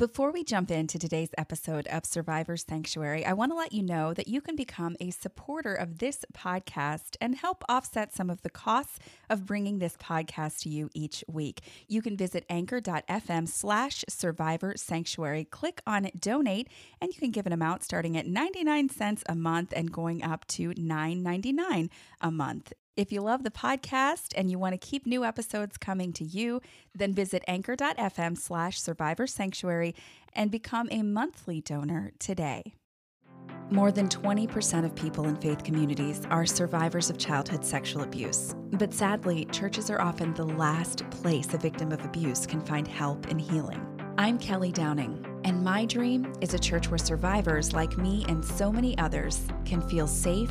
Before we jump into today's episode of Survivor Sanctuary, I want to let you know that you can become a supporter of this podcast and help offset some of the costs of bringing this podcast to you each week. You can visit anchor.fm slash survivor sanctuary, click on donate, and you can give an amount starting at 99 cents a month and going up to $9.99 a month. If you love the podcast and you want to keep new episodes coming to you, then visit anchor.fm slash survivor sanctuary and become a monthly donor today. More than 20% of people in faith communities are survivors of childhood sexual abuse. But sadly, churches are often the last place a victim of abuse can find help and healing. I'm Kelly Downing, and my dream is a church where survivors like me and so many others can feel safe,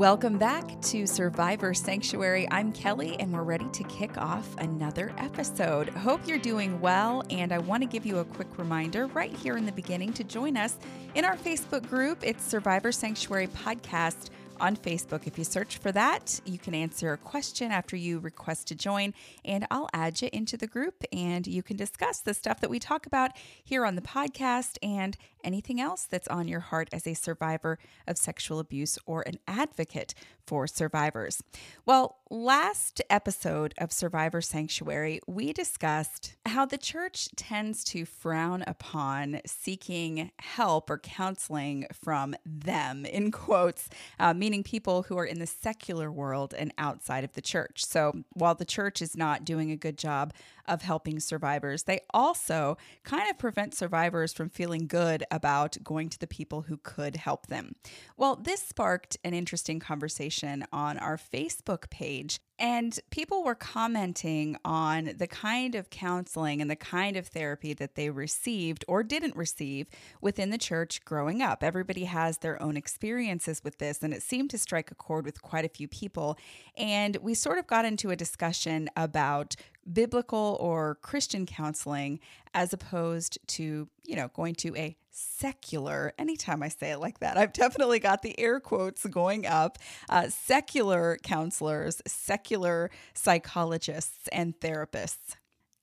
Welcome back to Survivor Sanctuary. I'm Kelly, and we're ready to kick off another episode. Hope you're doing well, and I want to give you a quick reminder right here in the beginning to join us in our Facebook group. It's Survivor Sanctuary Podcast on Facebook. If you search for that, you can answer a question after you request to join, and I'll add you into the group and you can discuss the stuff that we talk about here on the podcast and anything else that's on your heart as a survivor of sexual abuse or an advocate for survivors. Well, last episode of Survivor Sanctuary, we discussed how the church tends to frown upon seeking help or counseling from them, in quotes, uh, meaning people who are in the secular world and outside of the church. So while the church is not doing a good job of helping survivors. They also kind of prevent survivors from feeling good about going to the people who could help them. Well, this sparked an interesting conversation on our Facebook page. And people were commenting on the kind of counseling and the kind of therapy that they received or didn't receive within the church growing up. Everybody has their own experiences with this, and it seemed to strike a chord with quite a few people. And we sort of got into a discussion about biblical or Christian counseling as opposed to, you know, going to a secular, anytime I say it like that, I've definitely got the air quotes going up, uh, secular counselors, secular psychologists, and therapists.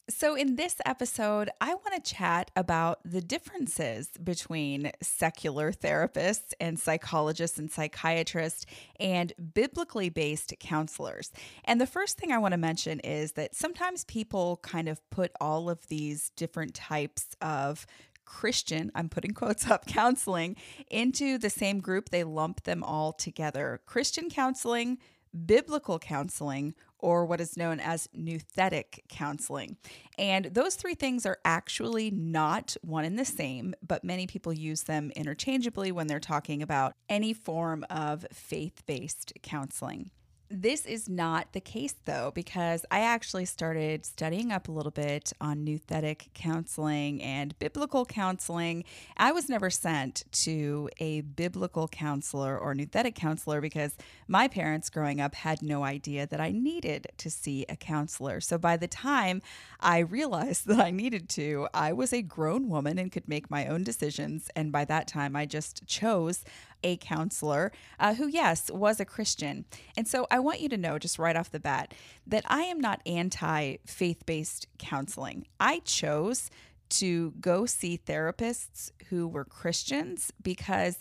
So, in this episode, I want to chat about the differences between secular therapists and psychologists and psychiatrists and biblically based counselors. And the first thing I want to mention is that sometimes people kind of put all of these different types of Christian, I'm putting quotes up, counseling into the same group. They lump them all together. Christian counseling, biblical counseling, or what is known as nouthetic counseling. And those three things are actually not one and the same, but many people use them interchangeably when they're talking about any form of faith based counseling. This is not the case though, because I actually started studying up a little bit on nouthetic counseling and biblical counseling. I was never sent to a biblical counselor or nouthetic counselor because my parents growing up had no idea that I needed to see a counselor. So by the time I realized that I needed to, I was a grown woman and could make my own decisions. And by that time, I just chose a counselor uh, who, yes, was a Christian. And so I want you to know just right off the bat that I am not anti faith based counseling. I chose to go see therapists who were Christians because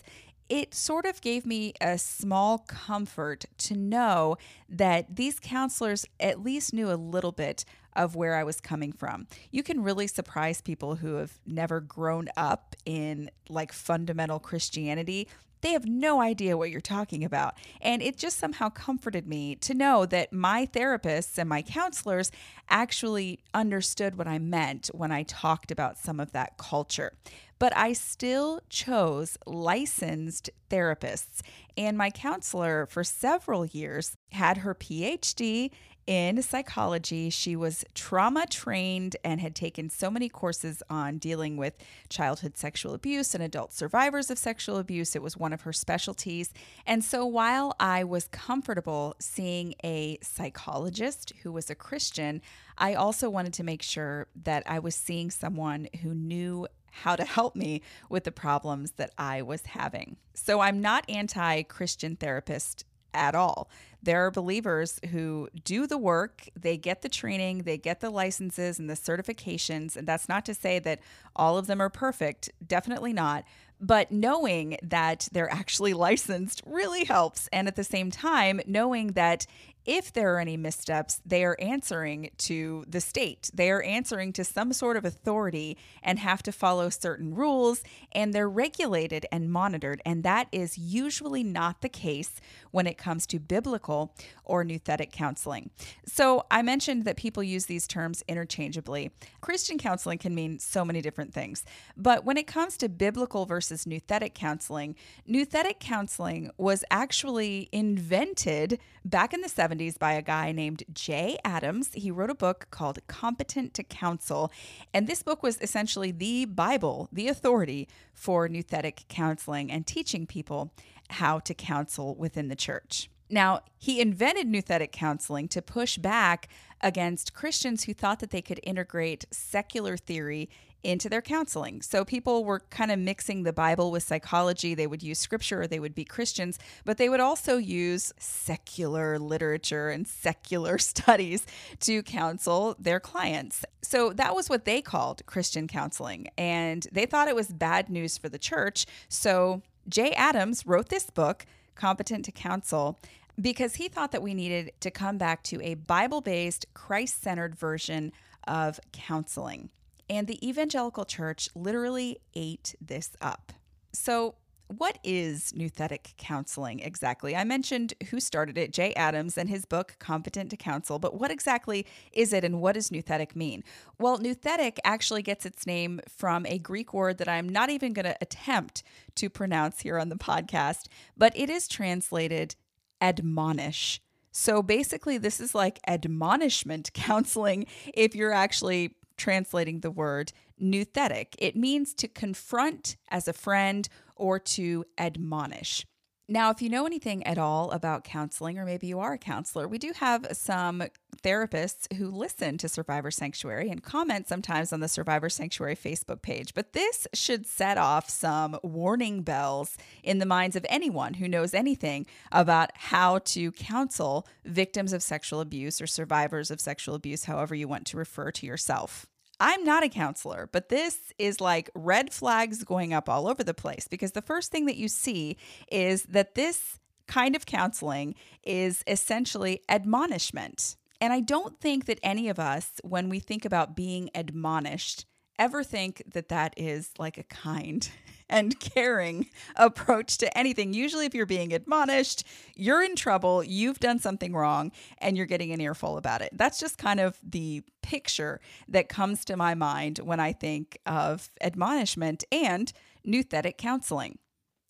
it sort of gave me a small comfort to know that these counselors at least knew a little bit of where I was coming from. You can really surprise people who have never grown up in like fundamental Christianity they have no idea what you're talking about. And it just somehow comforted me to know that my therapists and my counselors actually understood what I meant when I talked about some of that culture. But I still chose licensed therapists. And my counselor for several years had her PhD in psychology. She was trauma trained and had taken so many courses on dealing with childhood sexual abuse and adult survivors of sexual abuse. It was one of her specialties. And so while I was comfortable seeing a psychologist who was a Christian, I also wanted to make sure that I was seeing someone who knew how to help me with the problems that I was having. So I'm not anti Christian therapist at all. There are believers who do the work, they get the training, they get the licenses and the certifications. And that's not to say that all of them are perfect, definitely not. But knowing that they're actually licensed really helps. And at the same time, knowing that if there are any missteps, they are answering to the state. They are answering to some sort of authority and have to follow certain rules, and they're regulated and monitored. And that is usually not the case when it comes to biblical or nouthetic counseling. So I mentioned that people use these terms interchangeably. Christian counseling can mean so many different things. But when it comes to biblical versus nouthetic counseling, nouthetic counseling was actually invented back in the 70s by a guy named Jay Adams. He wrote a book called Competent to Counsel. And this book was essentially the Bible, the authority for nouthetic counseling and teaching people how to counsel within the church. Now, he invented nouthetic counseling to push back against Christians who thought that they could integrate secular theory into their counseling. So people were kind of mixing the Bible with psychology. They would use scripture or they would be Christians, but they would also use secular literature and secular studies to counsel their clients. So that was what they called Christian counseling. And they thought it was bad news for the church. So Jay Adams wrote this book, Competent to Counsel, because he thought that we needed to come back to a Bible based, Christ centered version of counseling. And the evangelical church literally ate this up. So, what is nouthetic counseling exactly? I mentioned who started it, Jay Adams, and his book, Competent to Counsel, but what exactly is it and what does nouthetic mean? Well, nouthetic actually gets its name from a Greek word that I'm not even going to attempt to pronounce here on the podcast, but it is translated admonish. So basically, this is like admonishment counseling if you're actually translating the word nouthetic. It means to confront as a friend or to admonish. Now, if you know anything at all about counseling, or maybe you are a counselor, we do have some therapists who listen to Survivor Sanctuary and comment sometimes on the Survivor Sanctuary Facebook page. But this should set off some warning bells in the minds of anyone who knows anything about how to counsel victims of sexual abuse or survivors of sexual abuse, however you want to refer to yourself. I'm not a counselor, but this is like red flags going up all over the place because the first thing that you see is that this kind of counseling is essentially admonishment. And I don't think that any of us, when we think about being admonished, ever think that that is like a kind and caring approach to anything. Usually, if you're being admonished, you're in trouble, you've done something wrong, and you're getting an earful about it. That's just kind of the picture that comes to my mind when I think of admonishment and nouthetic counseling.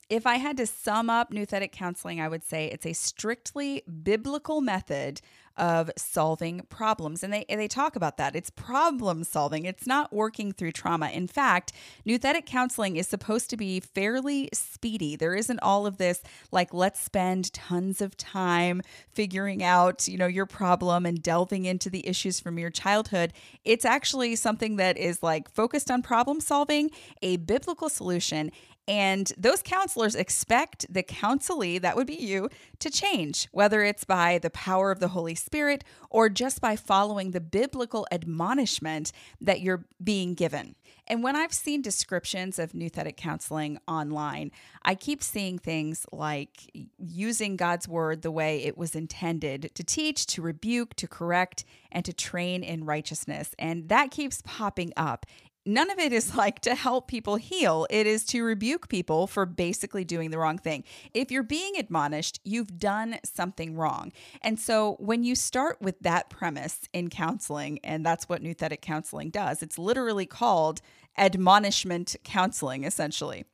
If I had to sum up nouthetic counseling, I would say it's a strictly biblical method of solving problems. And they they talk about that. It's problem solving. It's not working through trauma. In fact, nouthetic counseling is supposed to be fairly speedy. There isn't all of this like let's spend tons of time figuring out, you know, your problem and delving into the issues from your childhood. It's actually something that is like focused on problem solving, a biblical solution, and those counselors expect the counselee, that would be you, to change, whether it's by the power of the Holy Spirit or just by following the biblical admonishment that you're being given. And when I've seen descriptions of nouthetic counseling online, I keep seeing things like using God's word the way it was intended to teach, to rebuke, to correct, and to train in righteousness. And that keeps popping up none of it is like to help people heal. It is to rebuke people for basically doing the wrong thing. If you're being admonished, you've done something wrong. And so when you start with that premise in counseling, and that's what nouthetic counseling does, it's literally called admonishment counseling, essentially.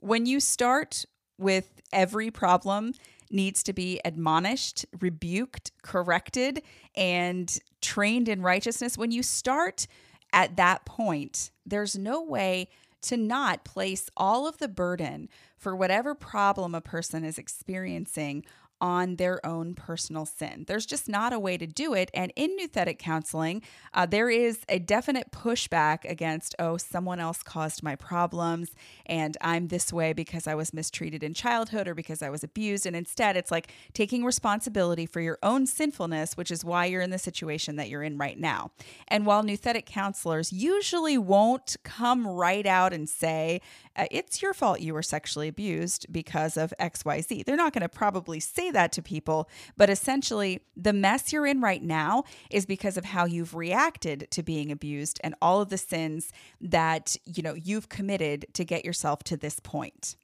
When you start with every problem needs to be admonished, rebuked, corrected, and trained in righteousness, when you start at that point, there's no way to not place all of the burden for whatever problem a person is experiencing on their own personal sin. There's just not a way to do it. And in nouthetic counseling, uh, there is a definite pushback against, oh, someone else caused my problems and I'm this way because I was mistreated in childhood or because I was abused. And instead, it's like taking responsibility for your own sinfulness, which is why you're in the situation that you're in right now. And while nouthetic counselors usually won't come right out and say, Uh, it's your fault you were sexually abused because of XYZ. They're not going to probably say that to people, but essentially, the mess you're in right now is because of how you've reacted to being abused and all of the sins that, you know, you've committed to get yourself to this point.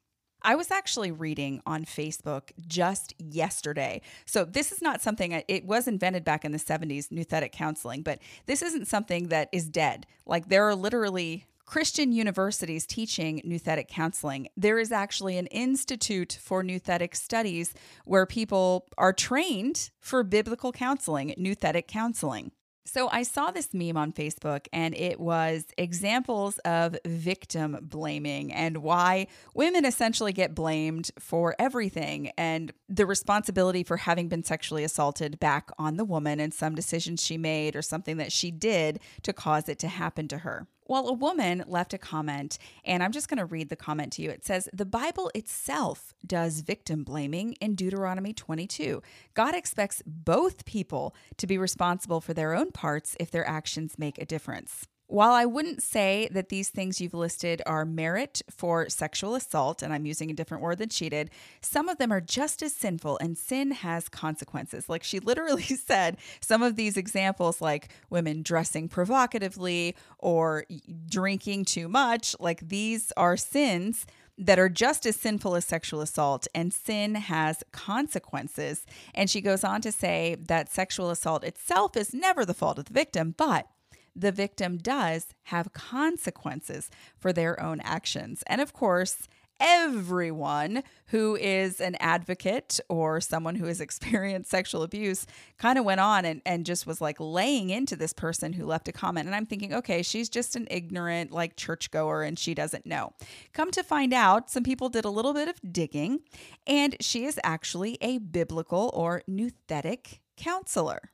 I was actually reading on Facebook just yesterday. So, this is not something, it was invented back in the 70s, nouthetic counseling, but this isn't something that is dead. Like, there are literally Christian universities teaching nouthetic counseling. There is actually an institute for nouthetic studies where people are trained for biblical counseling, nouthetic counseling. So I saw this meme on Facebook and it was examples of victim blaming and why women essentially get blamed for everything and the responsibility for having been sexually assaulted back on the woman and some decisions she made or something that she did to cause it to happen to her. Well, a woman left a comment, and I'm just going to read the comment to you. It says, The Bible itself does victim blaming in Deuteronomy 22. God expects both people to be responsible for their own parts if their actions make a difference. While I wouldn't say that these things you've listed are merit for sexual assault, and I'm using a different word than she did, some of them are just as sinful, and sin has consequences. Like she literally said, some of these examples, like women dressing provocatively or drinking too much, like these are sins that are just as sinful as sexual assault, and sin has consequences. And she goes on to say that sexual assault itself is never the fault of the victim, but the victim does have consequences for their own actions. And of course, everyone who is an advocate or someone who has experienced sexual abuse kind of went on and, and just was like laying into this person who left a comment. And I'm thinking, okay, she's just an ignorant, like churchgoer and she doesn't know. Come to find out, some people did a little bit of digging, and she is actually a biblical or nouthetic counselor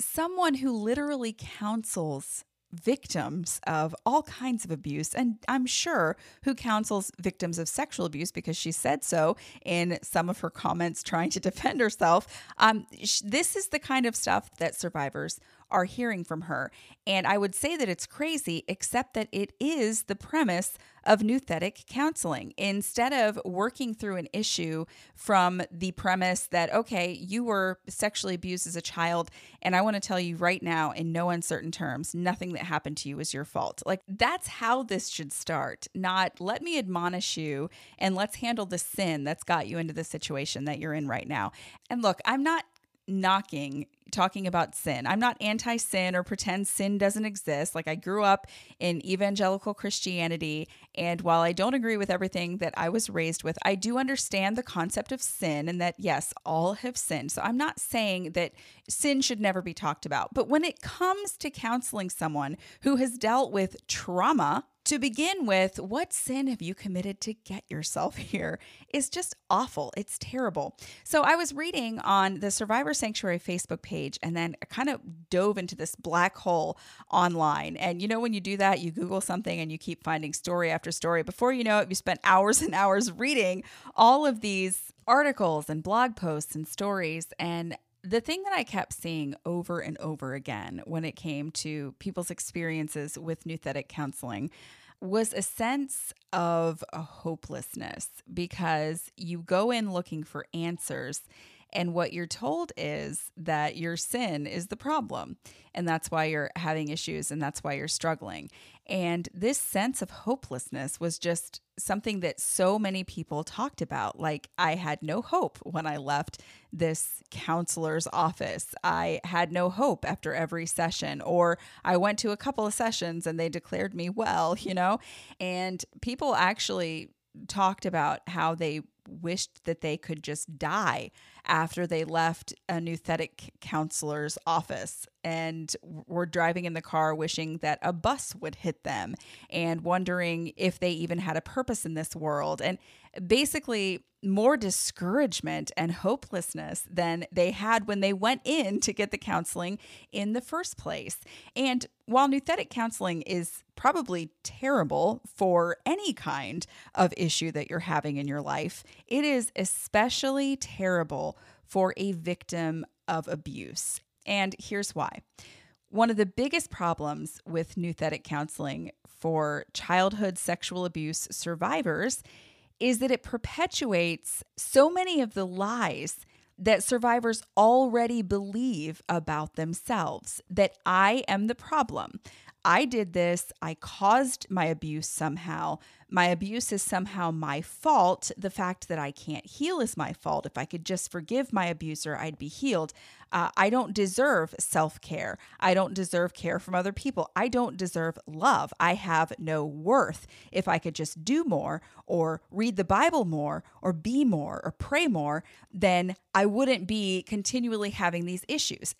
someone who literally counsels victims of all kinds of abuse, and I'm sure who counsels victims of sexual abuse because she said so in some of her comments trying to defend herself. Um, sh- this is the kind of stuff that survivors are hearing from her. And I would say that it's crazy, except that it is the premise of nouthetic counseling. Instead of working through an issue from the premise that, okay, you were sexually abused as a child, and I want to tell you right now, in no uncertain terms, nothing that happened to you is your fault. Like, that's how this should start, not let me admonish you and let's handle the sin that's got you into the situation that you're in right now. And look, I'm not knocking talking about sin. I'm not anti sin or pretend sin doesn't exist. Like, I grew up in evangelical Christianity, and while I don't agree with everything that I was raised with, I do understand the concept of sin and that, yes, all have sinned. So, I'm not saying that sin should never be talked about. But when it comes to counseling someone who has dealt with trauma, to begin with, what sin have you committed to get yourself here is just awful. It's terrible. So I was reading on the Survivor Sanctuary Facebook page and then kind of dove into this black hole online. And you know, when you do that, you Google something and you keep finding story after story. Before you know it, you spent hours and hours reading all of these articles and blog posts and stories. And the thing that I kept seeing over and over again when it came to people's experiences with nouthetic counseling was a sense of a hopelessness because you go in looking for answers and what you're told is that your sin is the problem. And that's why you're having issues and that's why you're struggling. And this sense of hopelessness was just something that so many people talked about. Like, I had no hope when I left this counselor's office. I had no hope after every session, or I went to a couple of sessions and they declared me well, you know? And people actually talked about how they wished that they could just die after they left a nouthetic counselor's office and were driving in the car wishing that a bus would hit them and wondering if they even had a purpose in this world. And basically, more discouragement and hopelessness than they had when they went in to get the counseling in the first place. And while nouthetic counseling is probably terrible for any kind of issue that you're having in your life, it is especially terrible for a victim of abuse. And here's why. One of the biggest problems with nouthetic counseling for childhood sexual abuse survivors is that it perpetuates so many of the lies that survivors already believe about themselves that I am the problem. I did this. I caused my abuse somehow. My abuse is somehow my fault. The fact that I can't heal is my fault. If I could just forgive my abuser, I'd be healed. Uh, I don't deserve self care. I don't deserve care from other people. I don't deserve love. I have no worth. If I could just do more, or read the Bible more, or be more, or pray more, then I wouldn't be continually having these issues.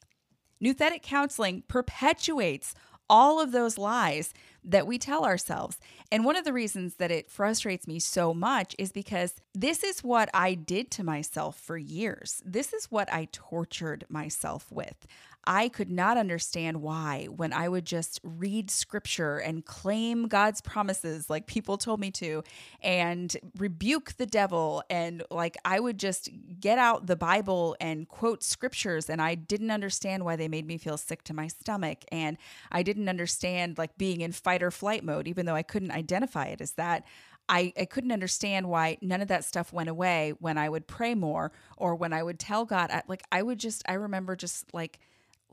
Nouthetic counseling perpetuates all of those lies that we tell ourselves. And one of the reasons that it frustrates me so much is because this is what I did to myself for years. This is what I tortured myself with. I could not understand why, when I would just read scripture and claim God's promises like people told me to, and rebuke the devil, and like I would just get out the Bible and quote scriptures, and I didn't understand why they made me feel sick to my stomach. And I didn't understand like being in fight or flight mode, even though I couldn't identify it as that. I, I couldn't understand why none of that stuff went away when I would pray more or when I would tell God. I, like, I would just, I remember just like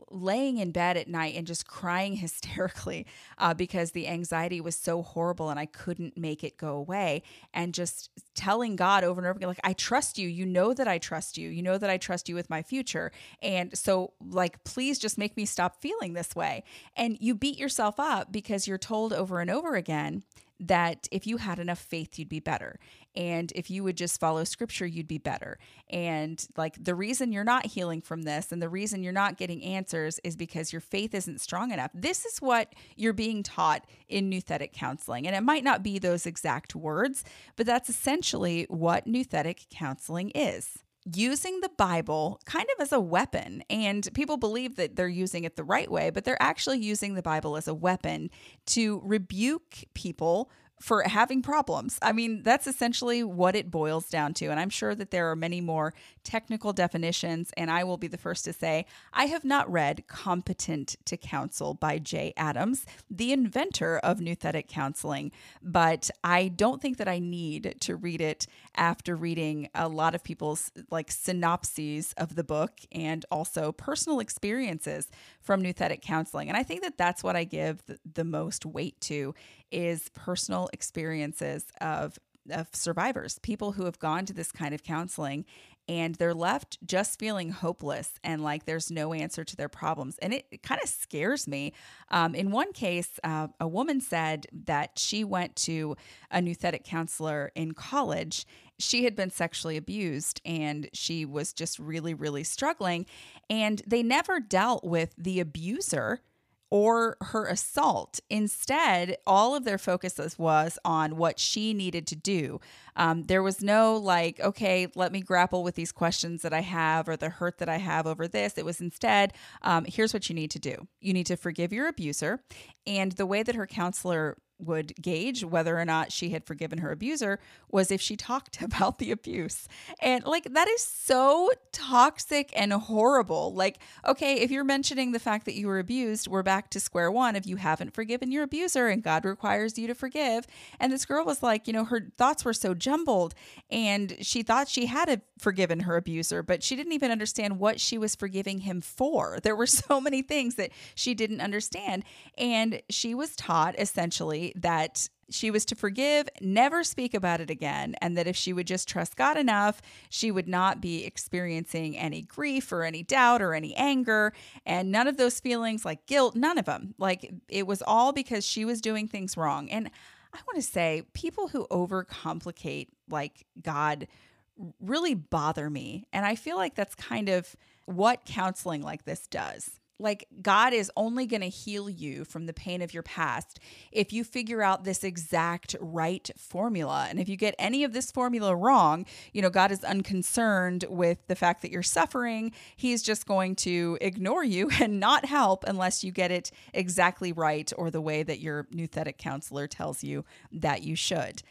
laying in bed at night and just crying hysterically uh, because the anxiety was so horrible and I couldn't make it go away. And just telling God over and over again, like, I trust you. You know that I trust you. You know that I trust you with my future. And so, like, please just make me stop feeling this way. And you beat yourself up because you're told over and over again that if you had enough faith, you'd be better. And if you would just follow scripture, you'd be better. And like the reason you're not healing from this and the reason you're not getting answers is because your faith isn't strong enough. This is what you're being taught in nouthetic counseling. And it might not be those exact words, but that's essentially what nouthetic counseling is using the Bible kind of as a weapon. And people believe that they're using it the right way, but they're actually using the Bible as a weapon to rebuke people for having problems. I mean, that's essentially what it boils down to. And I'm sure that there are many more technical definitions. And I will be the first to say, I have not read Competent to Counsel by Jay Adams, the inventor of nouthetic counseling, but I don't think that I need to read it after reading a lot of people's like synopses of the book and also personal experiences from nouthetic counseling. And I think that that's what I give the, the most weight to is personal experiences of of survivors, people who have gone to this kind of counseling and they're left just feeling hopeless and like there's no answer to their problems. And it, it kind of scares me. Um, in one case, uh, a woman said that she went to a nouthetic counselor in college. She had been sexually abused and she was just really, really struggling. And they never dealt with the abuser or her assault. Instead, all of their focuses was on what she needed to do. Um, there was no like, okay, let me grapple with these questions that I have or the hurt that I have over this. It was instead, um, here's what you need to do you need to forgive your abuser. And the way that her counselor would gauge whether or not she had forgiven her abuser was if she talked about the abuse. And like that is so toxic and horrible. Like, okay, if you're mentioning the fact that you were abused, we're back to square one. If you haven't forgiven your abuser and God requires you to forgive. And this girl was like, you know, her thoughts were so jumbled and she thought she had forgiven her abuser, but she didn't even understand what she was forgiving him for. There were so many things that she didn't understand. And she was taught essentially that she was to forgive, never speak about it again, and that if she would just trust God enough, she would not be experiencing any grief or any doubt or any anger, and none of those feelings like guilt, none of them. Like it was all because she was doing things wrong. And I want to say, people who overcomplicate like God really bother me. And I feel like that's kind of what counseling like this does like God is only going to heal you from the pain of your past if you figure out this exact right formula. And if you get any of this formula wrong, you know, God is unconcerned with the fact that you're suffering. He's just going to ignore you and not help unless you get it exactly right or the way that your nouthetic counselor tells you that you should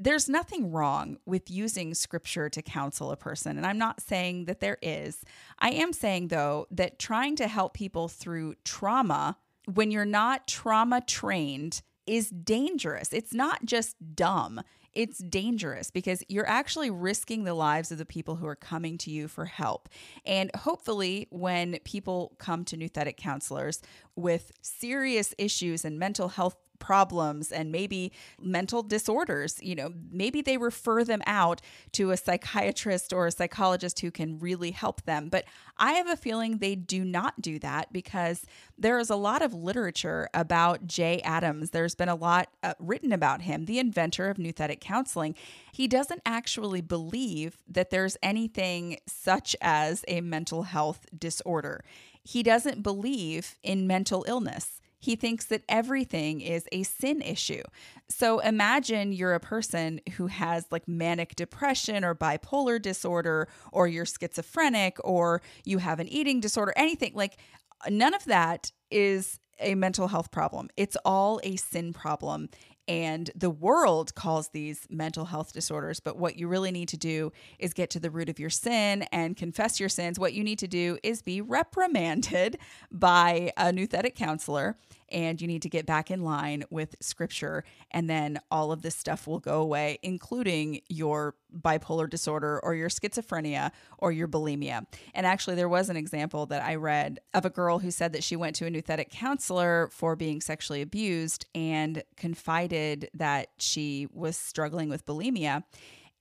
there's nothing wrong with using scripture to counsel a person. And I'm not saying that there is. I am saying, though, that trying to help people through trauma when you're not trauma trained is dangerous. It's not just dumb, it's dangerous because you're actually risking the lives of the people who are coming to you for help. And hopefully, when people come to nouthetic counselors with serious issues and mental health problems and maybe mental disorders. You know, maybe they refer them out to a psychiatrist or a psychologist who can really help them. But I have a feeling they do not do that because there is a lot of literature about Jay Adams. There's been a lot uh, written about him, the inventor of nouthetic counseling. He doesn't actually believe that there's anything such as a mental health disorder. He doesn't believe in mental illness. He thinks that everything is a sin issue. So imagine you're a person who has like manic depression or bipolar disorder, or you're schizophrenic, or you have an eating disorder, anything like none of that is a mental health problem. It's all a sin problem. And the world calls these mental health disorders. But what you really need to do is get to the root of your sin and confess your sins. What you need to do is be reprimanded by a nouthetic counselor and you need to get back in line with scripture. And then all of this stuff will go away, including your bipolar disorder or your schizophrenia or your bulimia. And actually, there was an example that I read of a girl who said that she went to a nouthetic counselor for being sexually abused and confided that she was struggling with bulimia.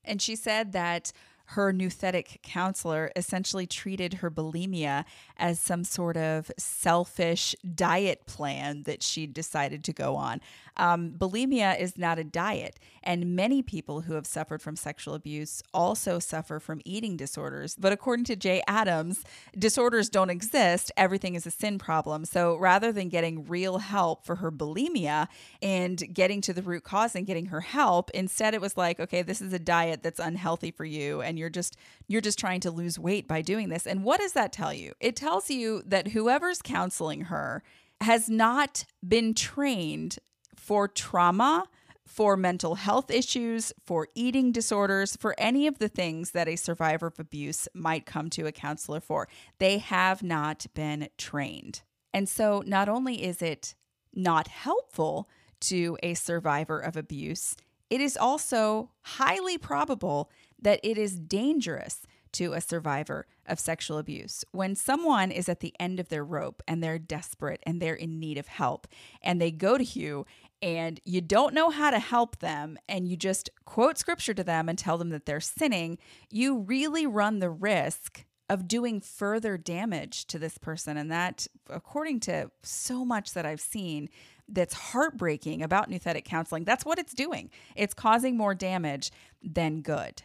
And she said that her nouthetic counselor essentially treated her bulimia as some sort of selfish diet plan that she decided to go on. Um, bulimia is not a diet, and many people who have suffered from sexual abuse also suffer from eating disorders. But according to Jay Adams, disorders don't exist, everything is a sin problem. So rather than getting real help for her bulimia and getting to the root cause and getting her help, instead it was like, okay, this is a diet that's unhealthy for you and you're just you're just trying to lose weight by doing this. And what does that tell you? It tells you that whoever's counseling her has not been trained for trauma, for mental health issues, for eating disorders, for any of the things that a survivor of abuse might come to a counselor for. They have not been trained. And so, not only is it not helpful to a survivor of abuse, it is also highly probable that it is dangerous to a survivor of sexual abuse. When someone is at the end of their rope and they're desperate and they're in need of help and they go to you and you don't know how to help them and you just quote scripture to them and tell them that they're sinning, you really run the risk of doing further damage to this person. And that, according to so much that I've seen, that's heartbreaking about nouthetic counseling, that's what it's doing. It's causing more damage than good.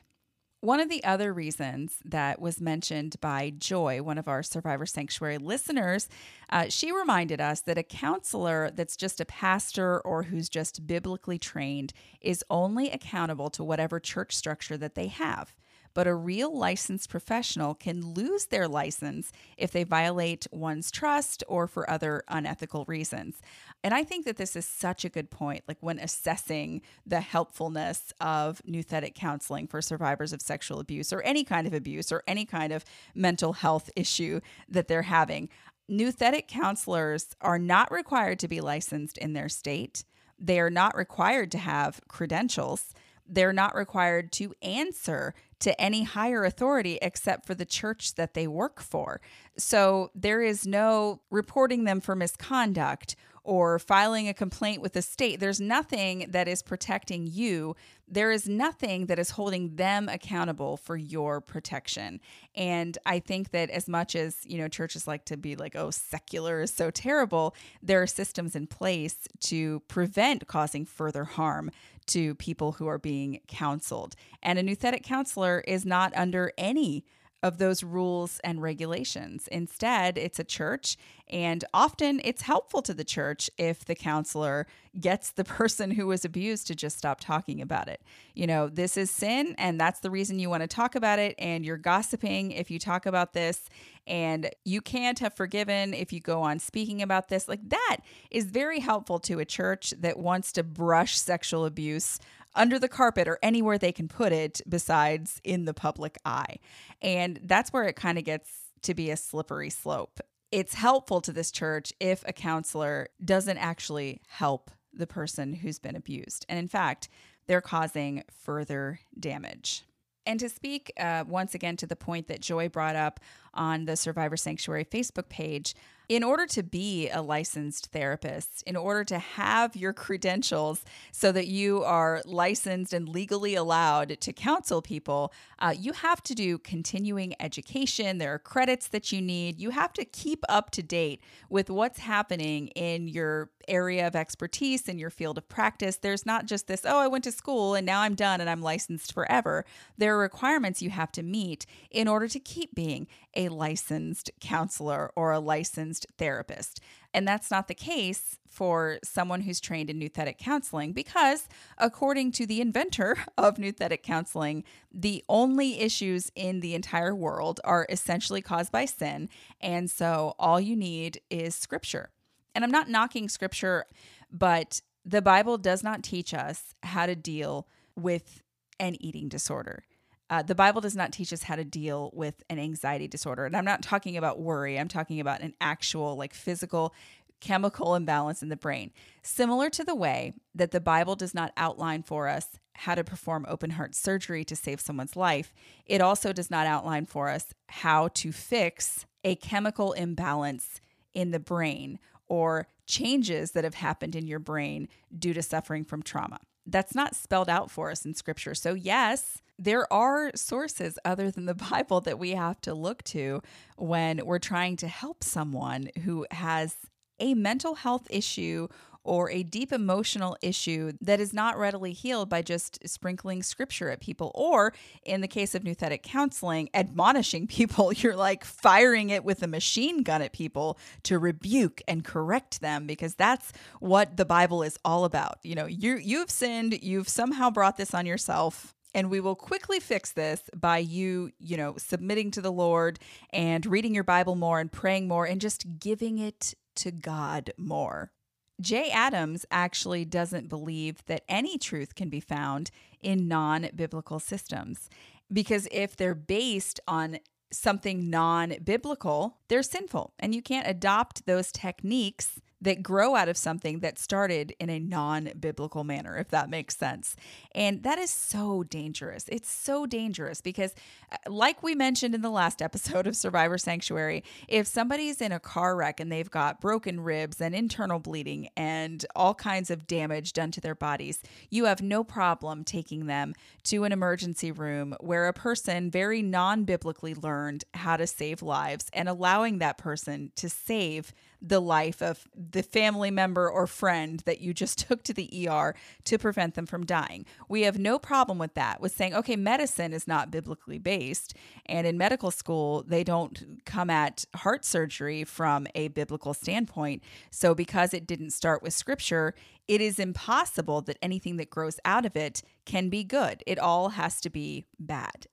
One of the other reasons that was mentioned by Joy, one of our Survivor Sanctuary listeners, uh, she reminded us that a counselor that's just a pastor or who's just biblically trained is only accountable to whatever church structure that they have but a real licensed professional can lose their license if they violate one's trust or for other unethical reasons. And I think that this is such a good point, like when assessing the helpfulness of nouthetic counseling for survivors of sexual abuse or any kind of abuse or any kind of mental health issue that they're having. Nouthetic counselors are not required to be licensed in their state. They are not required to have credentials they're not required to answer to any higher authority except for the church that they work for. So there is no reporting them for misconduct or filing a complaint with the state. There's nothing that is protecting you. There is nothing that is holding them accountable for your protection. And I think that as much as, you know, churches like to be like, oh, secular is so terrible, there are systems in place to prevent causing further harm to people who are being counseled. And a nouthetic counselor is not under any of those rules and regulations. Instead, it's a church, and often it's helpful to the church if the counselor gets the person who was abused to just stop talking about it. You know, this is sin, and that's the reason you want to talk about it, and you're gossiping if you talk about this, and you can't have forgiven if you go on speaking about this. Like that is very helpful to a church that wants to brush sexual abuse under the carpet or anywhere they can put it besides in the public eye. And that's where it kind of gets to be a slippery slope. It's helpful to this church if a counselor doesn't actually help the person who's been abused. And in fact, they're causing further damage. And to speak uh, once again to the point that Joy brought up on the Survivor Sanctuary Facebook page, in order to be a licensed therapist, in order to have your credentials so that you are licensed and legally allowed to counsel people, uh, you have to do continuing education. There are credits that you need. You have to keep up to date with what's happening in your area of expertise, in your field of practice. There's not just this, oh, I went to school and now I'm done and I'm licensed forever. There are requirements you have to meet in order to keep being a licensed counselor or a licensed therapist. And that's not the case for someone who's trained in nouthetic counseling because, according to the inventor of nouthetic counseling, the only issues in the entire world are essentially caused by sin. And so all you need is scripture. And I'm not knocking scripture, but the Bible does not teach us how to deal with an eating disorder. Uh, the Bible does not teach us how to deal with an anxiety disorder. And I'm not talking about worry, I'm talking about an actual, like, physical chemical imbalance in the brain. Similar to the way that the Bible does not outline for us how to perform open heart surgery to save someone's life, it also does not outline for us how to fix a chemical imbalance in the brain or changes that have happened in your brain due to suffering from trauma. That's not spelled out for us in scripture. So, yes, there are sources other than the Bible that we have to look to when we're trying to help someone who has a mental health issue or a deep emotional issue that is not readily healed by just sprinkling scripture at people. Or in the case of nouthetic counseling, admonishing people, you're like firing it with a machine gun at people to rebuke and correct them because that's what the Bible is all about. You know, you you've sinned, you've somehow brought this on yourself and we will quickly fix this by you, you know, submitting to the Lord and reading your Bible more and praying more and just giving it to God more. Jay Adams actually doesn't believe that any truth can be found in non biblical systems because if they're based on something non biblical, they're sinful and you can't adopt those techniques that grow out of something that started in a non biblical manner, if that makes sense. And that is so dangerous. It's so dangerous because, uh, like we mentioned in the last episode of Survivor Sanctuary, if somebody's in a car wreck and they've got broken ribs and internal bleeding and all kinds of damage done to their bodies, you have no problem taking them to an emergency room where a person very non biblically learned how to save lives and allowing that person to save the life of the family member or friend that you just took to the ER to prevent them from dying. We have no problem with that, with saying, okay, medicine is not biblically based. And in medical school, they don't come at heart surgery from a biblical standpoint. So because it didn't start with scripture, it is impossible that anything that grows out of it can be good. It all has to be bad.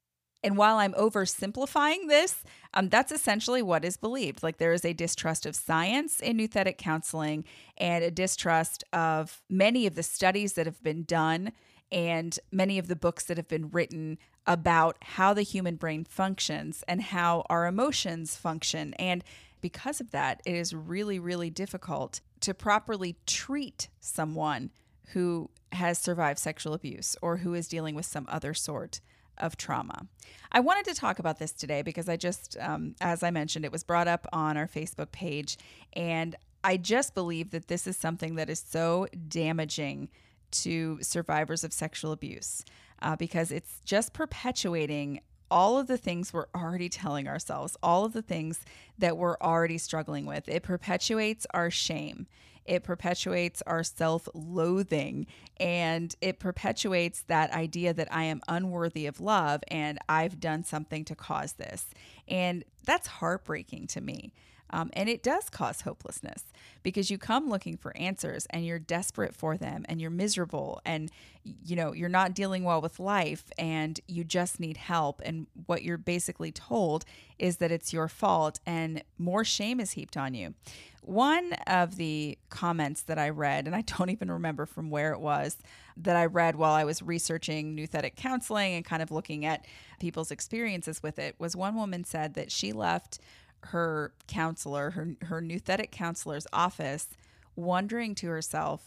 And while I'm oversimplifying this, um, that's essentially what is believed. Like there is a distrust of science in nouthetic counseling and a distrust of many of the studies that have been done and many of the books that have been written about how the human brain functions and how our emotions function. And because of that, it is really, really difficult to properly treat someone who has survived sexual abuse or who is dealing with some other sort of trauma. I wanted to talk about this today because I just, um, as I mentioned, it was brought up on our Facebook page, and I just believe that this is something that is so damaging to survivors of sexual abuse uh, because it's just perpetuating all of the things we're already telling ourselves, all of the things that we're already struggling with. It perpetuates our shame. It perpetuates our self loathing and it perpetuates that idea that I am unworthy of love and I've done something to cause this. And that's heartbreaking to me. Um, and it does cause hopelessness because you come looking for answers and you're desperate for them and you're miserable and you know you're not dealing well with life and you just need help and what you're basically told is that it's your fault and more shame is heaped on you. One of the comments that I read, and I don't even remember from where it was, that I read while I was researching nouthetic counseling and kind of looking at people's experiences with it, was one woman said that she left her counselor, her her nouthetic counselor's office, wondering to herself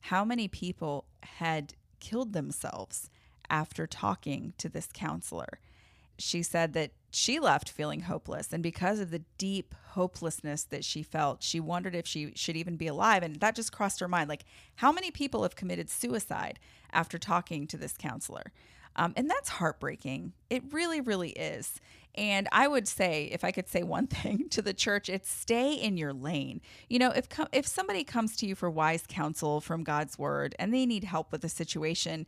how many people had killed themselves after talking to this counselor. She said that she left feeling hopeless and because of the deep hopelessness that she felt, she wondered if she should even be alive and that just crossed her mind like how many people have committed suicide after talking to this counselor? Um, and that's heartbreaking. It really, really is. And I would say, if I could say one thing to the church, it's stay in your lane. You know, if if somebody comes to you for wise counsel from God's word and they need help with a situation,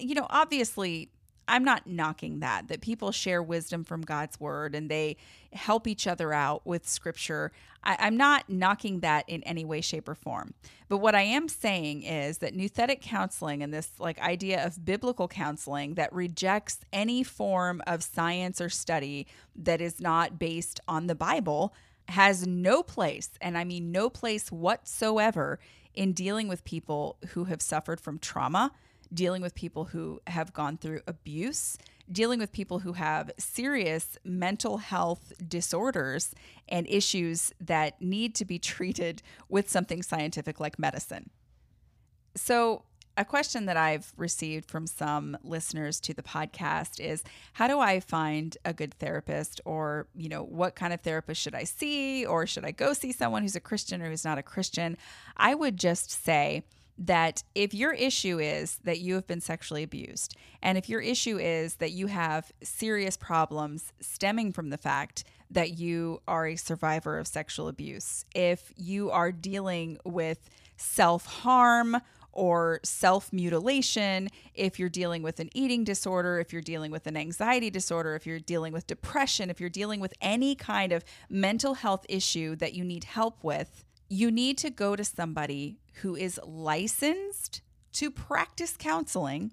you know, obviously I'm not knocking that, that people share wisdom from God's word and they help each other out with scripture. I, am not knocking that in any way, shape, or form. But what I am saying is that nouthetic counseling and this like idea of biblical counseling that rejects any form of science or study that is not based on the Bible has no place, and I mean no place whatsoever in dealing with people who have suffered from trauma dealing with people who have gone through abuse, dealing with people who have serious mental health disorders and issues that need to be treated with something scientific like medicine. So, a question that I've received from some listeners to the podcast is how do I find a good therapist or, you know, what kind of therapist should I see or should I go see someone who's a Christian or who's not a Christian? I would just say that if your issue is that you have been sexually abused, and if your issue is that you have serious problems stemming from the fact that you are a survivor of sexual abuse, if you are dealing with self harm or self mutilation, if you're dealing with an eating disorder, if you're dealing with an anxiety disorder, if you're dealing with depression, if you're dealing with any kind of mental health issue that you need help with, you need to go to somebody who is licensed to practice counseling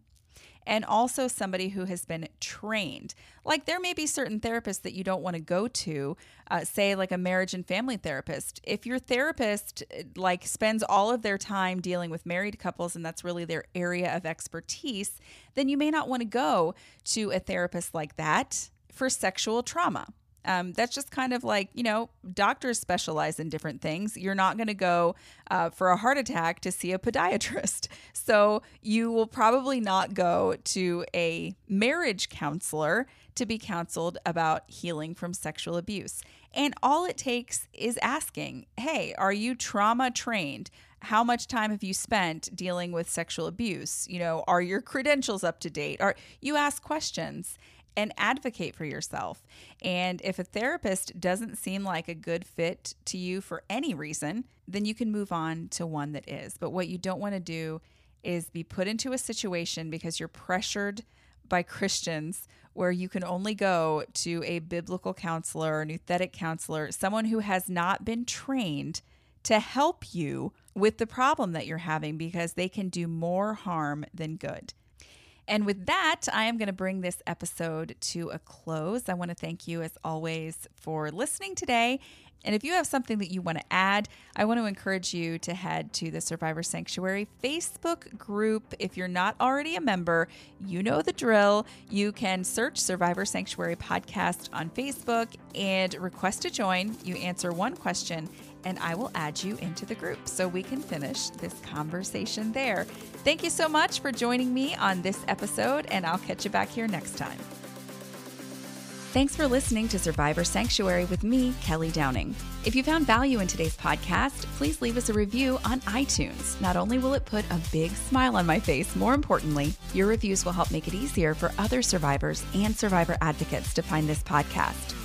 and also somebody who has been trained. Like there may be certain therapists that you don't want to go to, uh, say like a marriage and family therapist. If your therapist uh, like spends all of their time dealing with married couples and that's really their area of expertise, then you may not want to go to a therapist like that for sexual trauma. Um, that's just kind of like, you know, doctors specialize in different things. You're not going to go uh, for a heart attack to see a podiatrist. So you will probably not go to a marriage counselor to be counseled about healing from sexual abuse. And all it takes is asking, hey, are you trauma trained? How much time have you spent dealing with sexual abuse? You know, are your credentials up to date? Are you ask questions and advocate for yourself. And if a therapist doesn't seem like a good fit to you for any reason, then you can move on to one that is. But what you don't want to do is be put into a situation because you're pressured by Christians where you can only go to a biblical counselor, an nouthetic counselor, someone who has not been trained to help you with the problem that you're having because they can do more harm than good. And with that, I am going to bring this episode to a close. I want to thank you, as always, for listening today. And if you have something that you want to add, I want to encourage you to head to the Survivor Sanctuary Facebook group. If you're not already a member, you know the drill. You can search Survivor Sanctuary Podcast on Facebook and request to join. You answer one question and I will add you into the group so we can finish this conversation there. Thank you so much for joining me on this episode, and I'll catch you back here next time. Thanks for listening to Survivor Sanctuary with me, Kelly Downing. If you found value in today's podcast, please leave us a review on iTunes. Not only will it put a big smile on my face, more importantly, your reviews will help make it easier for other survivors and survivor advocates to find this podcast.